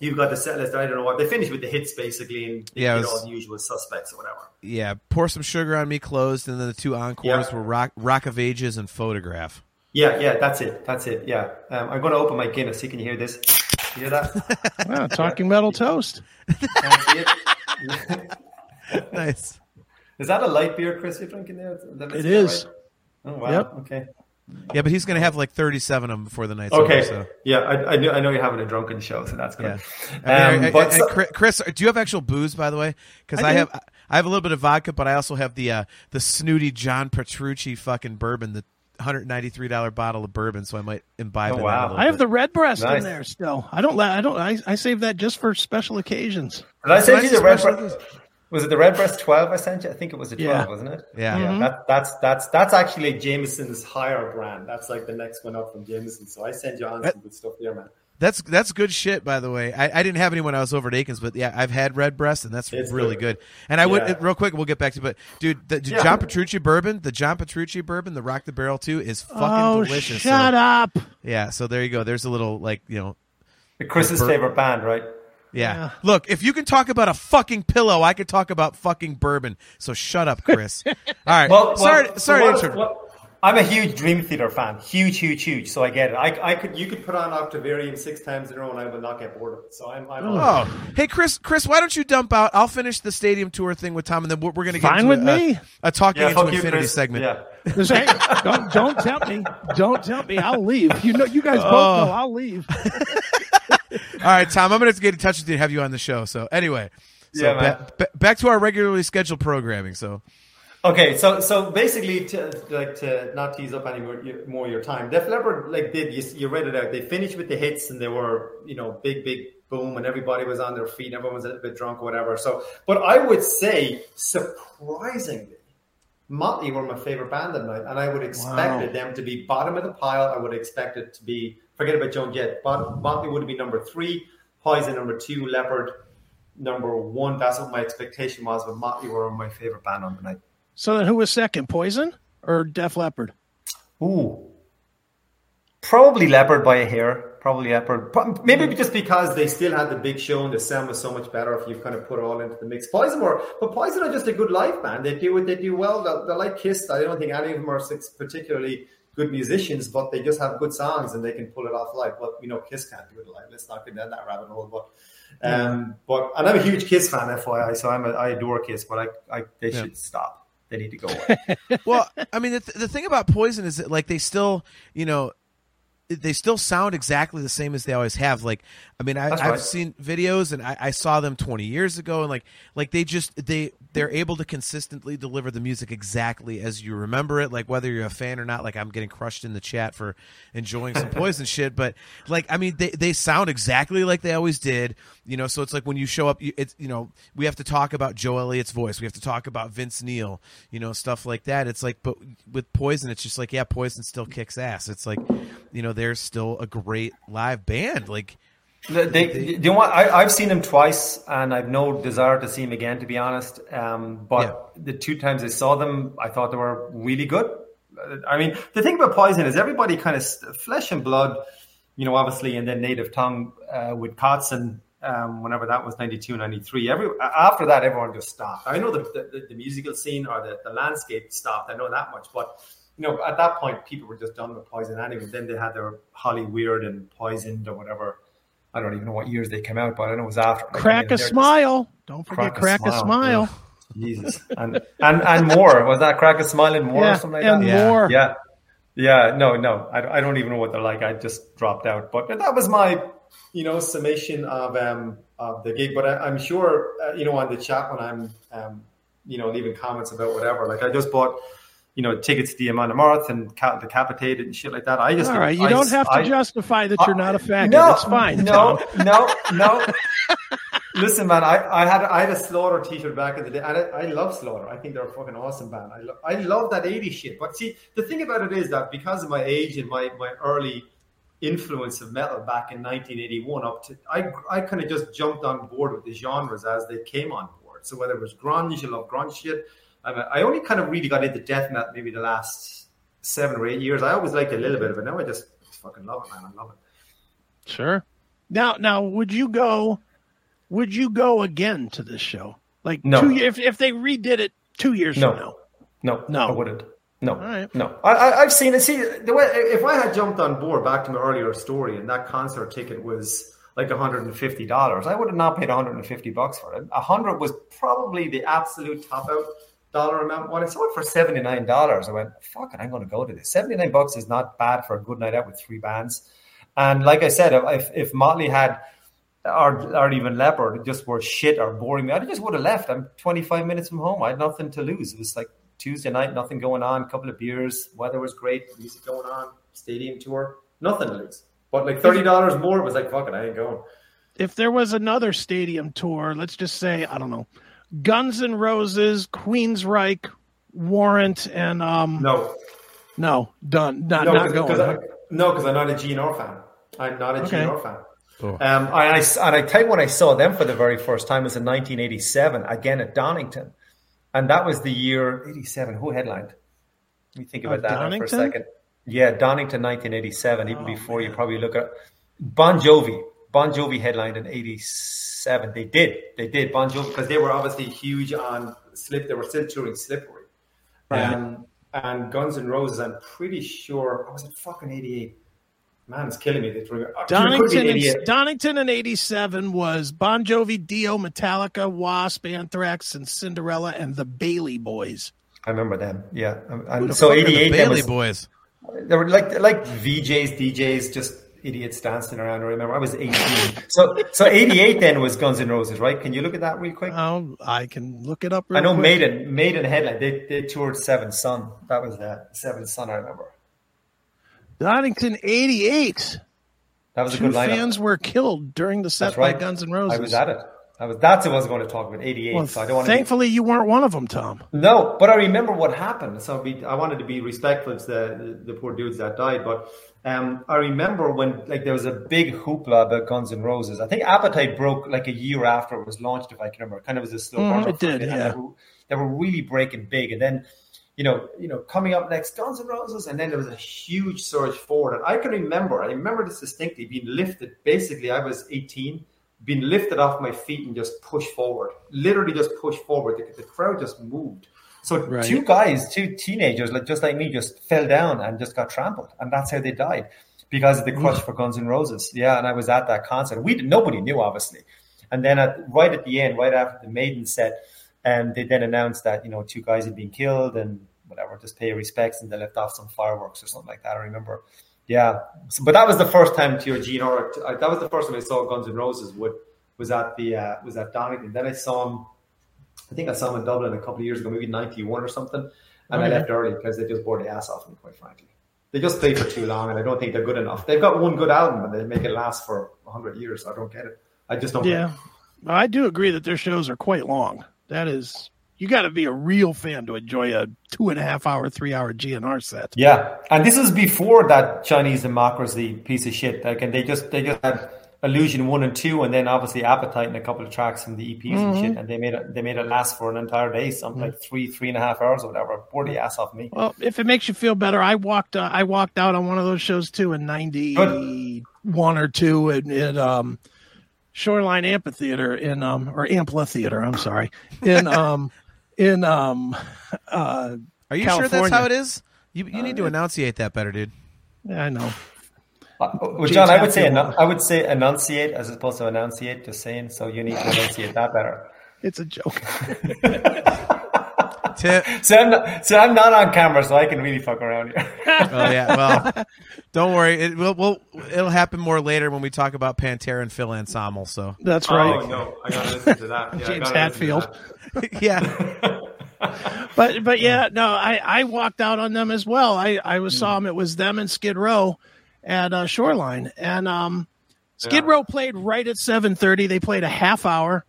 You've got the set list. I don't know what they finished with the hits basically, and Yeah, it you know, was- the usual suspects or whatever. yeah. Pour some sugar on me closed, and then the two encores Yeah. were Rock Rock of Ages and Photograph. Yeah, yeah, that's it. That's it. Yeah, um, I'm going to open my Guinness. See, can you hear this? You hear that? Wow, talking metal toast. Can you see it? nice. Is that a light beer, Chris? You're drinking there? That- It that is. right? Oh wow. Yep. Okay. Yeah, but he's gonna have like thirty seven of them before the night's Okay. over. So. Yeah, I, I know. I know you're having a drunken show, so that's good. Yeah. Um, I- I- but and so- Chris, Chris, do you have actual booze, by the way? Because I I, have, I have a little bit of vodka, but I also have the uh, the snooty John Petrucci fucking bourbon, the hundred ninety three dollar bottle of bourbon. So I might imbibe. Oh, in that wow. I have bit. the Redbreast Nice. in there still. I don't. let- I don't. I, I save that just for special occasions. did I send Nice you the red? Breast, was it the Redbreast twelve? I sent you. I think it was a twelve, Yeah. wasn't it? Yeah. Mhm. That, that's that's that's actually Jameson's higher brand. That's like the next one up from Jameson. So I send you on That- some good stuff there, man. That's that's good shit, by the way. I, I didn't have any when I was over at Akin's, but yeah, I've had Redbreast, and that's It's really good. good. And I would real quick, we'll get back to, but dude, the Yeah. John Petrucci bourbon, the John Petrucci bourbon, the Rock the Barrel too, is fucking oh, delicious. shut so, up! Yeah, so there you go. There's a little like you know Chris's bur- favorite band, right? Yeah. Yeah. Look, if you can talk about a fucking pillow, I could talk about fucking bourbon. So shut up, Chris. All right. Well, sorry, well, sorry so to what- interrupt. what- I'm a huge Dream Theater fan, huge, huge, huge. So I get it. I, I could, you could put on Octavarium six times in a row, and I would not get bored of it. So I'm, I'm oh. oh, hey Chris, Chris, why don't you dump out? I'll finish the stadium tour thing with Tom, and then we're, we're going to get Fine into with a, me. a talking yeah, into fuck you, infinity segment. Yeah. Hey, don't don't tempt me. Don't tempt me. I'll leave. You know, you guys oh. both Oh. know I'll leave. All right, Tom, I'm going to get in touch with you and have you on the show. So anyway, so Yeah, ba- ba- back to our regularly scheduled programming. So Okay, so so basically, to like to not tease up any more, your- more your time, Def Leppard like did you, you read it out? They finished with the hits, and they were you know big big boom, and everybody was on their feet, and everyone was a little bit drunk or whatever. So, but I would say surprisingly, Motley were my favorite band that night, and I would expected them to be bottom of the pile. I would expect it to be forget about Joan Jett, but Motley would be number three, Poison number two, Leppard number one. That's what my expectation was, but Motley were my favorite band on the night. So then, who was second? Poison or Def Leppard? Ooh. Probably Leppard by a hair. Probably Leppard. Maybe mm. just because they still had the big show and the sound was so much better if you kind of put it all into the mix. Poison were, but Poison are just a good live band. They do what they do well. They're, they're like Kiss. I don't think any of them are particularly good musicians, but they just have good songs and they can pull it off live. Well, you know Kiss can't do it live. Let's not get down that rabbit hole. But, um, but and I'm a huge Kiss fan, FYI. So I'm a, I adore Kiss, but I, I they Yeah. should stop. They need to go away. well, I mean, the, th- the thing about Poison is that like they still, you know, they still sound exactly the same as they always have. Like, I mean, I, I've right. seen videos and I, I saw them 20 years ago, and like, like they just they they're able to consistently deliver the music exactly as you remember it. Like, whether you're a fan or not, like I'm getting crushed in the chat for enjoying some Poison shit, but like, I mean, they they sound exactly like they always did. You know, so it's like when you show up, you, it's you know, we have to talk about Joe Elliott's voice, we have to talk about Vince Neil, you know, stuff like that. It's like, but with Poison, it's just like, yeah, Poison still kicks ass. It's like, you know, they're still a great live band. Like, They, they, you know what? I, I've seen them twice, and I've no desire to see them again, to be honest. Um, but the two times I saw them, I thought they were really good. I mean, the thing about Poison is everybody kind of flesh and blood, you know, obviously, and then Native Tongue uh, with Kotzen, um, whenever that was 92, 93. Every, after that, everyone just stopped. I know the, the, the musical scene or the, the landscape stopped. I know that much, but you know, at that point, people were just done with Poison anyway. Then they had their Hollyweird and Poisoned or whatever. I don't even know what years they came out, but I know it was after. Like, Crack and a they're just- smile. Don't forget, Crack a crack a smile. smile. Jesus, and and and more was that crack a smile and more Yeah, or something like and that. Yeah. more. Yeah, yeah. No, no, I, I don't even know what they're like. I just dropped out. But that was my, you know, summation of um of the gig. But I, I'm sure, uh, you know, on the chat when I'm um you know leaving comments about whatever. Like I just bought, you know, tickets to the Amanda and ca- decapitated and shit like that. I just All right, you I- don't have to I- justify that you're not a faggot. no, it's fine. No, no, no. Listen, man, I, I had I had a Slaughter T-shirt back in the day, and I, I love Slaughter. I think they're a fucking awesome band. I, lo- I love that '80s shit. But see, the thing about it is that because of my age and my my early influence of metal back in 1981 up to I I kind of just jumped on board with the genres as they came on board. So whether it was grunge, I love grunge shit. I, mean, I only kind of really got into death metal maybe the last seven or eight years. I always liked a little bit of it. Now I just fucking love it, man. I love it. Sure. Now, now, would you go? Would you go again to this show? Like No. two, if if they redid it two years No. from now? No, No. I wouldn't. No, right. no. I, I, I've seen it. See, the way if I had jumped on board back to my earlier story, and that concert ticket was like one hundred and fifty dollars, I would have not paid one hundred and fifty bucks for it. A hundred was probably the absolute top out dollar amount. Saw it for seventy nine dollars, I went, "Fuck it, I'm going to go to this." Seventy nine bucks is not bad for a good night out with three bands. And like I said, if if Motley had or, or even Leppard just were shit or boring me, I just would have left. I'm 25 minutes from home. I had nothing to lose. It was like Tuesday night, nothing going on, a couple of beers, weather was great, music going on, stadium tour, nothing to lose. But like $30 more, it was like, fuck it, I ain't going. If there was another stadium tour, let's just say I don't know, Guns N' Roses, Queensryche, Warrant, and um, No. no, done, not No, not cause, I, no, because I'm not a GNR fan. I'm not a Okay. GNR fan. Oh. Um, and, I, and I tell you when I saw them for the very first time was in 1987, again at Donington. And that was the year 87. Who headlined? Let me think about Uh, that for a second. Yeah, Donington 1987, even Oh, before you probably look at Bon Jovi. Bon Jovi headlined in 87. They did. They did. Bon Jovi, because they were obviously huge on Slip. They were still touring Slippery. Yeah. Um, and Guns N' Roses, I'm pretty sure, I was it fucking 88? Man, it's killing me. It Donington, 88. in, Donington in '87 was Bon Jovi, Dio, Metallica, Wasp, Anthrax, and Cinderella, and the Bailey Boys. I remember them. Yeah, and, the so fuck are the '88. the Bailey was, boys. they were like like VJs, DJs, just idiots dancing around. I remember I was 18. so so '88 then was Guns N' Roses, right? Can you look at that real quick? Oh, I can look it up. Real I know quick. Maiden, Maiden headline. They they toured Seventh Son. That was that Seventh Son. I remember. Donington '88. That was a good lineup. fans were killed during the set That's right. by Guns N' Roses. I was at it. I was. That's what I was going to talk about. '88. Well, so I don't want to. thankfully, you weren't one of them, Tom. No, but I remember what happened. So be, I wanted to be respectful to the, the, the poor dudes that died. But um, I remember when like there was a big hoopla about Guns N' Roses. I think Appetite broke like a year after it was launched, if I can remember. Kind of was a slow burner it did, and yeah. They were, they were really breaking big, and then. You know, you know, coming up next, Guns N' Roses, and then there was a huge surge forward. And I can remember, I remember this distinctly, being lifted. Basically, I was 18, being lifted off my feet and just pushed forward. Literally, just pushed forward. The, the crowd just moved. So Right. two guys, two teenagers, like just like me, just fell down and just got trampled, and that's how they died because of the crush for Guns N' Roses. Yeah, and I was at that concert. We nobody knew, obviously. And then at, right at the end, right after the Maiden set, and they then announced that you know two guys had been killed and whatever, just pay respects, and they left off some fireworks or something like that. I remember. Yeah, so, but that was the first time to your GNR. uh, That was the first time I saw Guns N' Roses. Would was at the uh, was at Donington. Then I saw him. I think I saw him in Dublin a couple of years ago, maybe '91 or something. And I left early because they just bore the ass off me, quite frankly. They just play for too long, and I don't think they're good enough. They've got one good album, and they make it last for hundred years. I don't get it. I just don't. Yeah, I do agree that their shows are quite long. That is, you got to be a real fan to enjoy a two and a half hour, three hour GNR set. Yeah, and this is before that Chinese democracy piece of shit. Like, and they just they just had Illusion one and two, and then obviously Appetite and a couple of tracks from the EPs and shit, and they made it they made it last for an entire day, something like three three and a half hours or whatever. Bore the ass off me. Well, if it makes you feel better, I walked. Uh, I walked out on one of those shows too in ninety one or two in, in um, Shoreline Amphitheater in um or Amphitheater. I'm sorry in um in um uh Are you sure that's how it is? You you need to enunciate that better, dude. yeah, I know. Well, John, I would say Hetfield. enu- I would say enunciate as opposed to enunciate. Just saying, so you need to enunciate that better. It's a joke. Tim, So I'm not, so I'm not on camera, so I can really fuck around here. oh yeah, well, don't worry. It will will it'll happen more later when we talk about Pantera and Phil Anselmo. So That's oh, right. Oh no, I gotta listen to that. Yeah, James gotta listen to Hetfield. that. yeah, but but yeah, no, I I walked out on them as well. I I was hmm. saw them. It was them and Skid Row at uh, Shoreline, and um, Skid. Row played right at seven thirty. They played a half hour,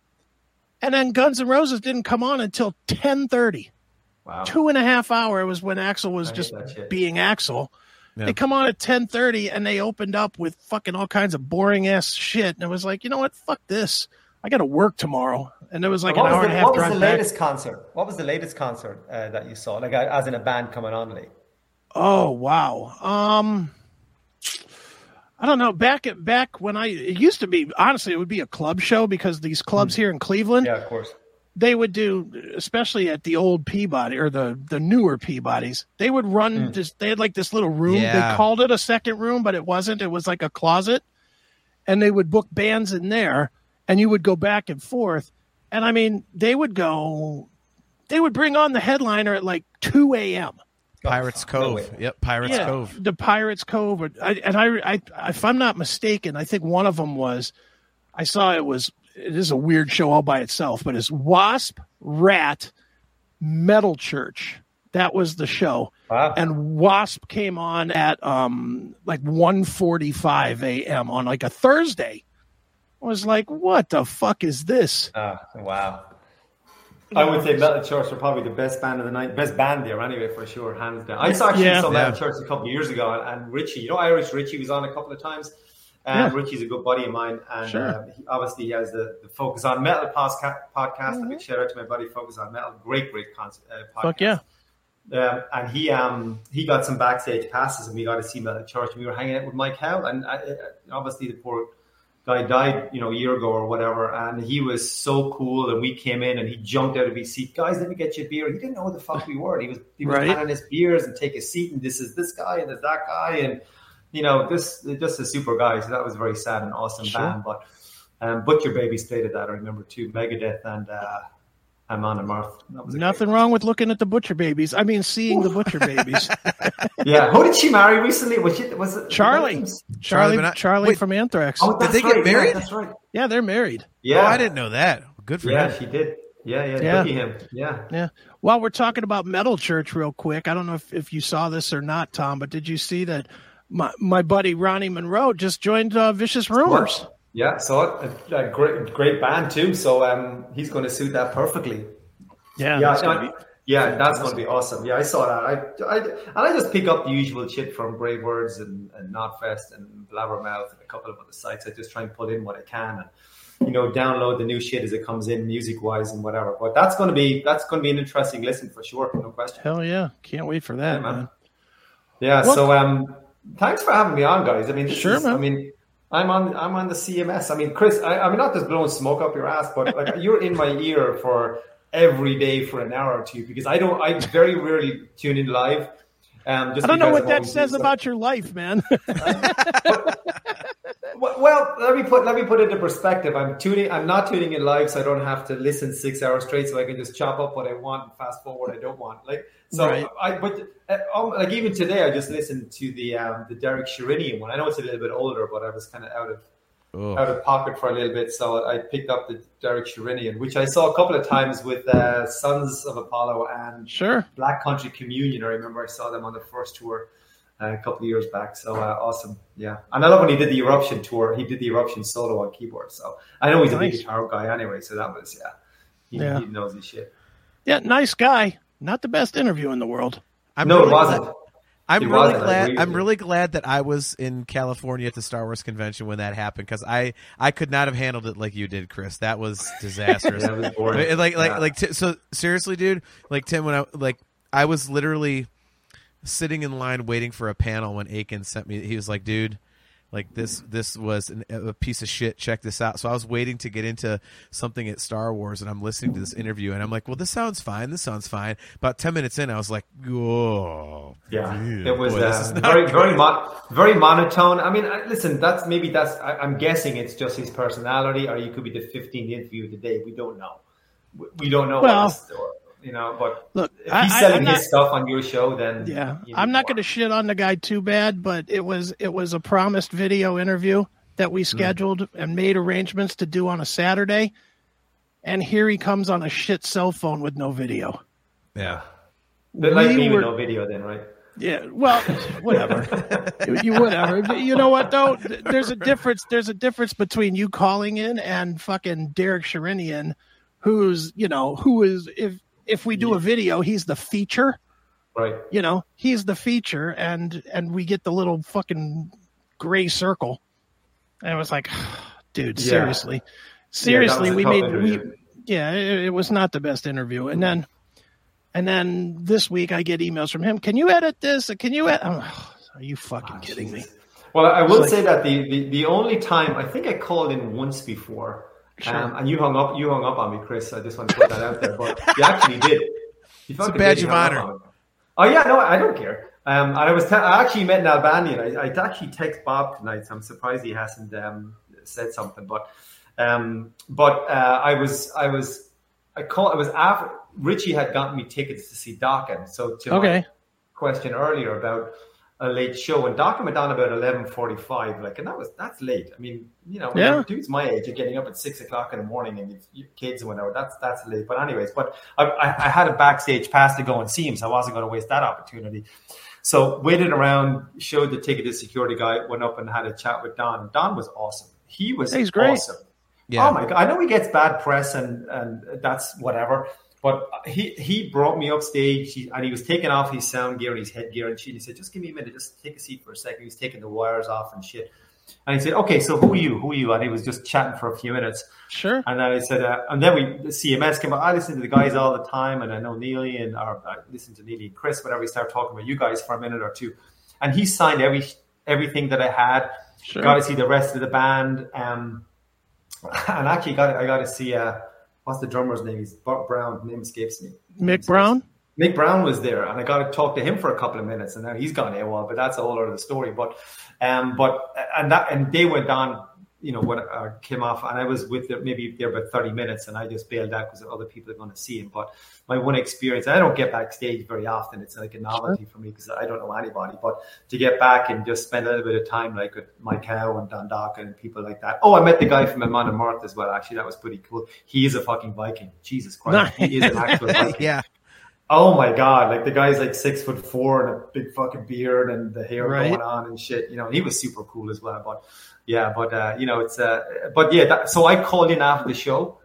and then Guns N' Roses didn't come on until ten thirty. Wow. Two and a half hour was when Axl was I just being Axl. Yeah. They come on at ten thirty, and they opened up with fucking all kinds of boring ass shit, and it was like, you know what, fuck this. I got to work tomorrow, and it was like what an hour was and the, a half what was the back. latest concert? What was the latest concert uh, that you saw? Like, uh, as in a band coming on late? Oh wow. Um I don't know. Back at back when I it used to be honestly it would be a club show because these clubs hmm. here in Cleveland Yeah, of course. they would do especially at the old Peabody or the the newer Peabodys they would run hmm. just they had like this little room Yeah. they called it a second room but it wasn't it was like a closet and they would book bands in there and you would go back and forth and I mean they would go they would bring on the headliner at like 2 a.m. Pirates Oh, no Cove. yep, Pirates Yeah, Cove. The Pirates Cove. But I, and I, I, if I'm not mistaken, I think one of them was, I saw it was, it is a weird show all by itself, but it's Wasp, Ratt, Metal Church. That was the show. Wow. And Wasp came on at um like 1:45 a.m. on like a Thursday. I was like, what the fuck is this? Ah, wow. I would say Metal Church are probably the best band of the night, best band there anyway, for sure, hands down. I saw actually Yeah. saw Metal Yeah. Church a couple of years ago, and, and Richie, you know, Irish Richie was on a couple of times. And Yeah. Richie's a good buddy of mine, and Sure. uh, he, obviously he has the, the Focus on Metal posca- podcast. Mm-hmm. A big shout out to my buddy Focus on Metal, great, great concert, uh, podcast. Fuck yeah. Um, and he um he got some backstage passes, and we got to see Metal Church. We were hanging out with Mike Howe, and uh, uh, obviously the poor guy died, you know, a year ago or whatever. And he was so cool, and we came in, and he jumped out of his seat. Guys, let me get you a beer. He didn't know who the fuck we were. He was he was Right. us beers and take a seat, and this is this guy, and there's that guy, and you know, this just a super guy. So that was very sad and awesome Sure. band. But um, Butcher Babies played at that. I remember too. Megadeth and uh, Amon Amarth. That a great Nothing wrong with looking at the butcher babies. I mean, seeing the butcher babies. Yeah, who did she marry recently? Was she was it Charlie. Charlie, but not- Charlie wait. from Anthrax. Oh, that's they get right, yeah, married? that's right. yeah, they're married. Yeah, Oh, I didn't know that. Good for Yeah, him. she did. Yeah, yeah, Yeah. yeah. him. Yeah. Yeah. While we're talking about Metal Church, real quick, I don't know if, if you saw this or not, Tom, but did you see that my my buddy Ronny Munroe just joined uh, Vicious Rumors? Yeah, so a, a great, great band too. So um, he's going to suit that perfectly. Yeah. Yeah, that's be- yeah, that's going to be awesome. Yeah, I saw that. I, I, and I just pick up the usual shit from Brave Words and, and Knotfest and Blabbermouth and a couple of other sites. I just try and put in what I can and you know download the new shit as it comes in, music wise and whatever. But that's going to be that's going to be an interesting listen for sure, no question. Hell yeah. Can't wait for that, Yeah, man. man. Yeah. Well- so um, thanks for having me on, guys. I mean, Sure, is, man. I mean, I'm on I'm on the CMS. I mean, Chris, I, mean, not just blowing smoke up your ass, but like you're in my ear for every day for an hour or two because I don't. I very rarely tune in live. Um, just I don't know what that says about your life, man. well, let me put let me put it into perspective. I'm tuning. I'm not tuning in live, so I don't have to listen six hours straight. So I can just chop up what I want and fast forward what I don't want. Like so, Right. I but uh, um, like even today, I just listened to the um, the Derek Sherinian one. I know it's a little bit older, but I was kind of out of Oh. out of pocket for a little bit, so I picked up the Derek Sherinian, which I saw a couple of times with uh, Sons of Apollo and sure. Black Country Communion. I remember I saw them on the first tour a couple of years back. So uh, awesome, yeah. And I love when he did the Eruption tour. He did the Eruption solo on keyboard. So I know he's a big guitar guy anyway. So that was yeah, he, Yeah. he knows his shit. Yeah, nice guy. Not the best interview in the world. I'm no, really it wasn't. glad- I'm It really wasn't, glad. I'm really glad that I was in California at the Star Wars convention when that happened because I I could not have handled it like you did, Chris. That was disastrous. It was boring. Like- like like Yeah. like t- so seriously, dude. Like Tim, when I like I was literally sitting in line waiting for a panel when Akin sent me. He was like, dude. Like this, this was an, a piece of shit. Check this out. So I was waiting to get into something at Star Wars, and I'm listening to this interview, and I'm like, "Well, this sounds fine. This sounds fine." About ten minutes in, I was like, "Oh, Yeah, ew, it was boy, uh, very, good." very, mon- very monotone. I mean, I, listen, that's maybe that's. I, I'm guessing it's just his personality, or you could be the 15th interview of the day. We don't know. We, we don't know. Well- what his- or, you know, but Look, if he's I- selling his stuff on your show, then Yeah, I'm not going to shit on the guy too bad, but it was it was a promised video interview that we hmm. scheduled and made arrangements to do on a Saturday, and here he comes on a shit cell phone with no video. Yeah. But like me with no video then, right? Yeah, well, whatever. you whatever. But You know what though? There's a difference. There's a difference between you calling in and fucking Derek Sherinian, who's you know who is if if we do a video, he's the feature. Right. You know, he's the feature, and and we get the little fucking gray circle. And I was like, dude, Yeah. seriously, seriously, we made we yeah, it, it was not the best interview. And then, and then this week I get emails from him. Can you edit this? Can you? Ed-? I'm Are you fucking ah, kidding me? Well, I will like- say that the, the, the only time I think I called in once before, Sure. um, and you hung up you hung up on me, Chris. I just want to put that out there, but you actually did. You a badge of honor. Oh yeah, no, I don't care. Um, and I was te- I actually met in Albania. I, I actually text Bob tonight, so I'm surprised he hasn't um, said something. But um, but uh, I was I was I called. I was after Richie had gotten me tickets to see Dokken. So to my Okay. question earlier about a late show, and Dokken went on about eleven forty-five. Like, and that was that's late. I mean, you know, when Yeah. dudes my age, you're getting up at six o'clock in the morning, and you've, you kids and whatever. That's that's late. But anyways, but I, I, I had a backstage pass to go and see him, so I wasn't going to waste that opportunity. So waited around, showed the ticket to the security guy, went up and had a chat with Don. And Don was awesome. He was He's great. awesome. Yeah. Oh my god! I know he gets bad press and and that's whatever. But he he brought me up stage and he was taking off his sound gear and his headgear and shit. He said, "Just give me a minute, just take a seat for a second. He was taking the wires off and shit. And he said, "Okay, so who are you? Who are you?" And he was just chatting for a few minutes. Sure. And then I said, uh, and then we the CMS came out. I listen to the guys all the time, and I know Neely and or I listen to Neely and Chris whenever we start talking about you guys for a minute or two. And he signed every everything that I had. Sure. Got to see the rest of the band. Um, and actually, got I got to see uh, what's the drummer's name? He's Bart Brown. Name escapes me. Mick Brown. Mick Brown was there, and I got to talk to him for a couple of minutes, and now he's gone AWOL, but that's a whole other story. But, um, but and that and they went on, you know, what uh, came off, and I was with them maybe there about thirty minutes, and I just bailed out because other people are going to see him. But my one experience, I don't get backstage very often. It's like a novelty for me because I don't know anybody. But to get back and just spend a little bit of time, like with Mike Howe and Don Dock and people like that. Oh, I met the guy from Amon Amarth as well. Actually, that was pretty cool. He is a fucking Viking. Jesus Christ, he is an actual Viking. yeah. Oh my god! Like the guy's like six foot four and a big fucking beard and the hair Right. going on and shit. You know, he was super cool as well. But yeah, but uh, you know, it's uh, but yeah. That, so I called in after the show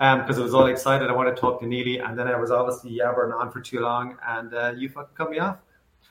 um because I was all excited. I wanted to talk to Neely, and then I was obviously yabbering on for too long, and uh, you fucking cut me off.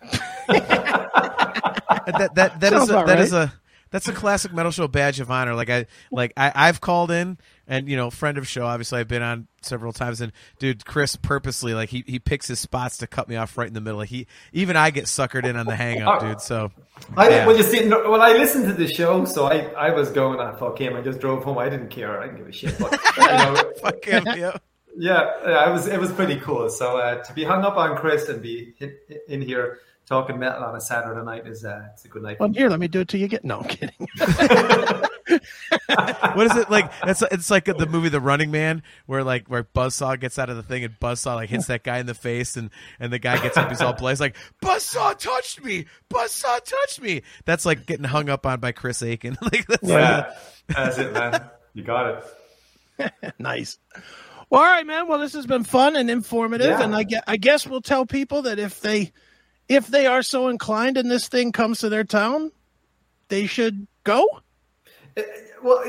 that that that Sounds is a, about that is right. a that's a classic metal show badge of honor. Like I like I I've called in and you know friend of show. Obviously I've been on several times and dude Chris purposely like he he picks his spots to cut me off right in the middle. Like he even I get suckered in on the hang up, dude. So I Yeah. well, you see, no, well, I listened to the show, so I, I was going. I thought, him. I just drove home. I didn't care. I didn't give a shit. But, you know, fuck him. Yeah. Yeah, yeah, it was it was pretty cool. So uh, to be hung up on Chris and be in, in here talking metal on a Saturday night is uh, it's a good night. Well, here, let me do it till you get. No, I'm kidding. What is it like? It's it's like the movie The Running Man, where like where Buzzsaw gets out of the thing and Buzzsaw like hits that guy in the face, and and the guy gets up, he's all blazed like Buzzsaw touched me, Buzzsaw touched me. That's like getting hung up on by Chris Akin. like that's yeah, that's it, man. You got it. nice. Well, all right, man. Well, this has been fun and informative, Yeah. and I guess, I guess we'll tell people that if they if they are so inclined and this thing comes to their town, they should go. Uh, well,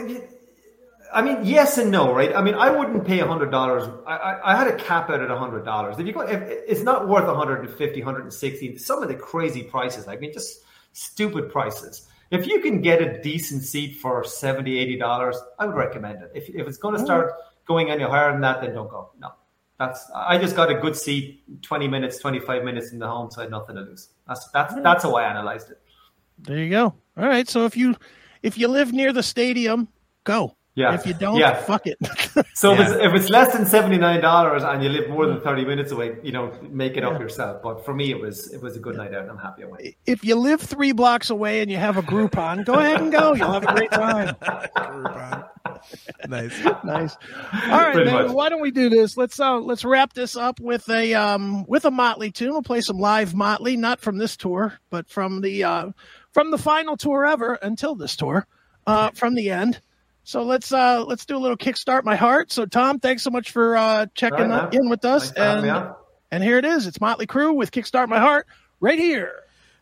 I mean, yes and no, right? I mean, I wouldn't pay a hundred dollars. I, I, I had a cap out at a hundred dollars. If you go, if, it's not worth 150, 160. Some of the crazy prices, I mean, just stupid prices. If you can get a decent seat for 70 80 dollars, I would recommend it. If, if it's going to mm. start going any higher than that, then don't go. No, that's. I just got a good seat, 20 minutes, 25 minutes in the home, so I had nothing to lose. That's that's mm. that's how I analyzed it. There you go. All right. So if you if you live near the stadium, go. Yeah. If you don't, Yeah. fuck it. So if, it's, if it's less than seventy nine dollars and you live more than thirty minutes away, you know, make it up yourself. But for me, it was it was a good night out. I'm happy I went. if you live three blocks away and you have a Groupon, go ahead and go. You'll have a great time. Groupon. nice. nice. All right, Pretty man. much. Why don't we do this? Let's uh let's wrap this up with a um with a Motley tune. We'll play some live Motley, not from this tour, but from the uh from the final tour ever until this tour, uh from the end. So let's uh let's do a little kickstart my heart. So Tom, thanks so much for uh checking All right, man. in with us Thanks for having me and. And here it is. It's Motley Crue with Kickstart My Heart right here.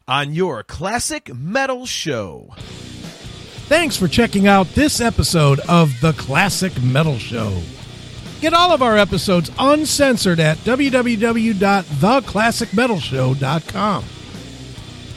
On your classic metal show. Thanks for checking out this episode of The Classic Metal Show. Get all of our episodes uncensored at www.theclassicmetalshow.com.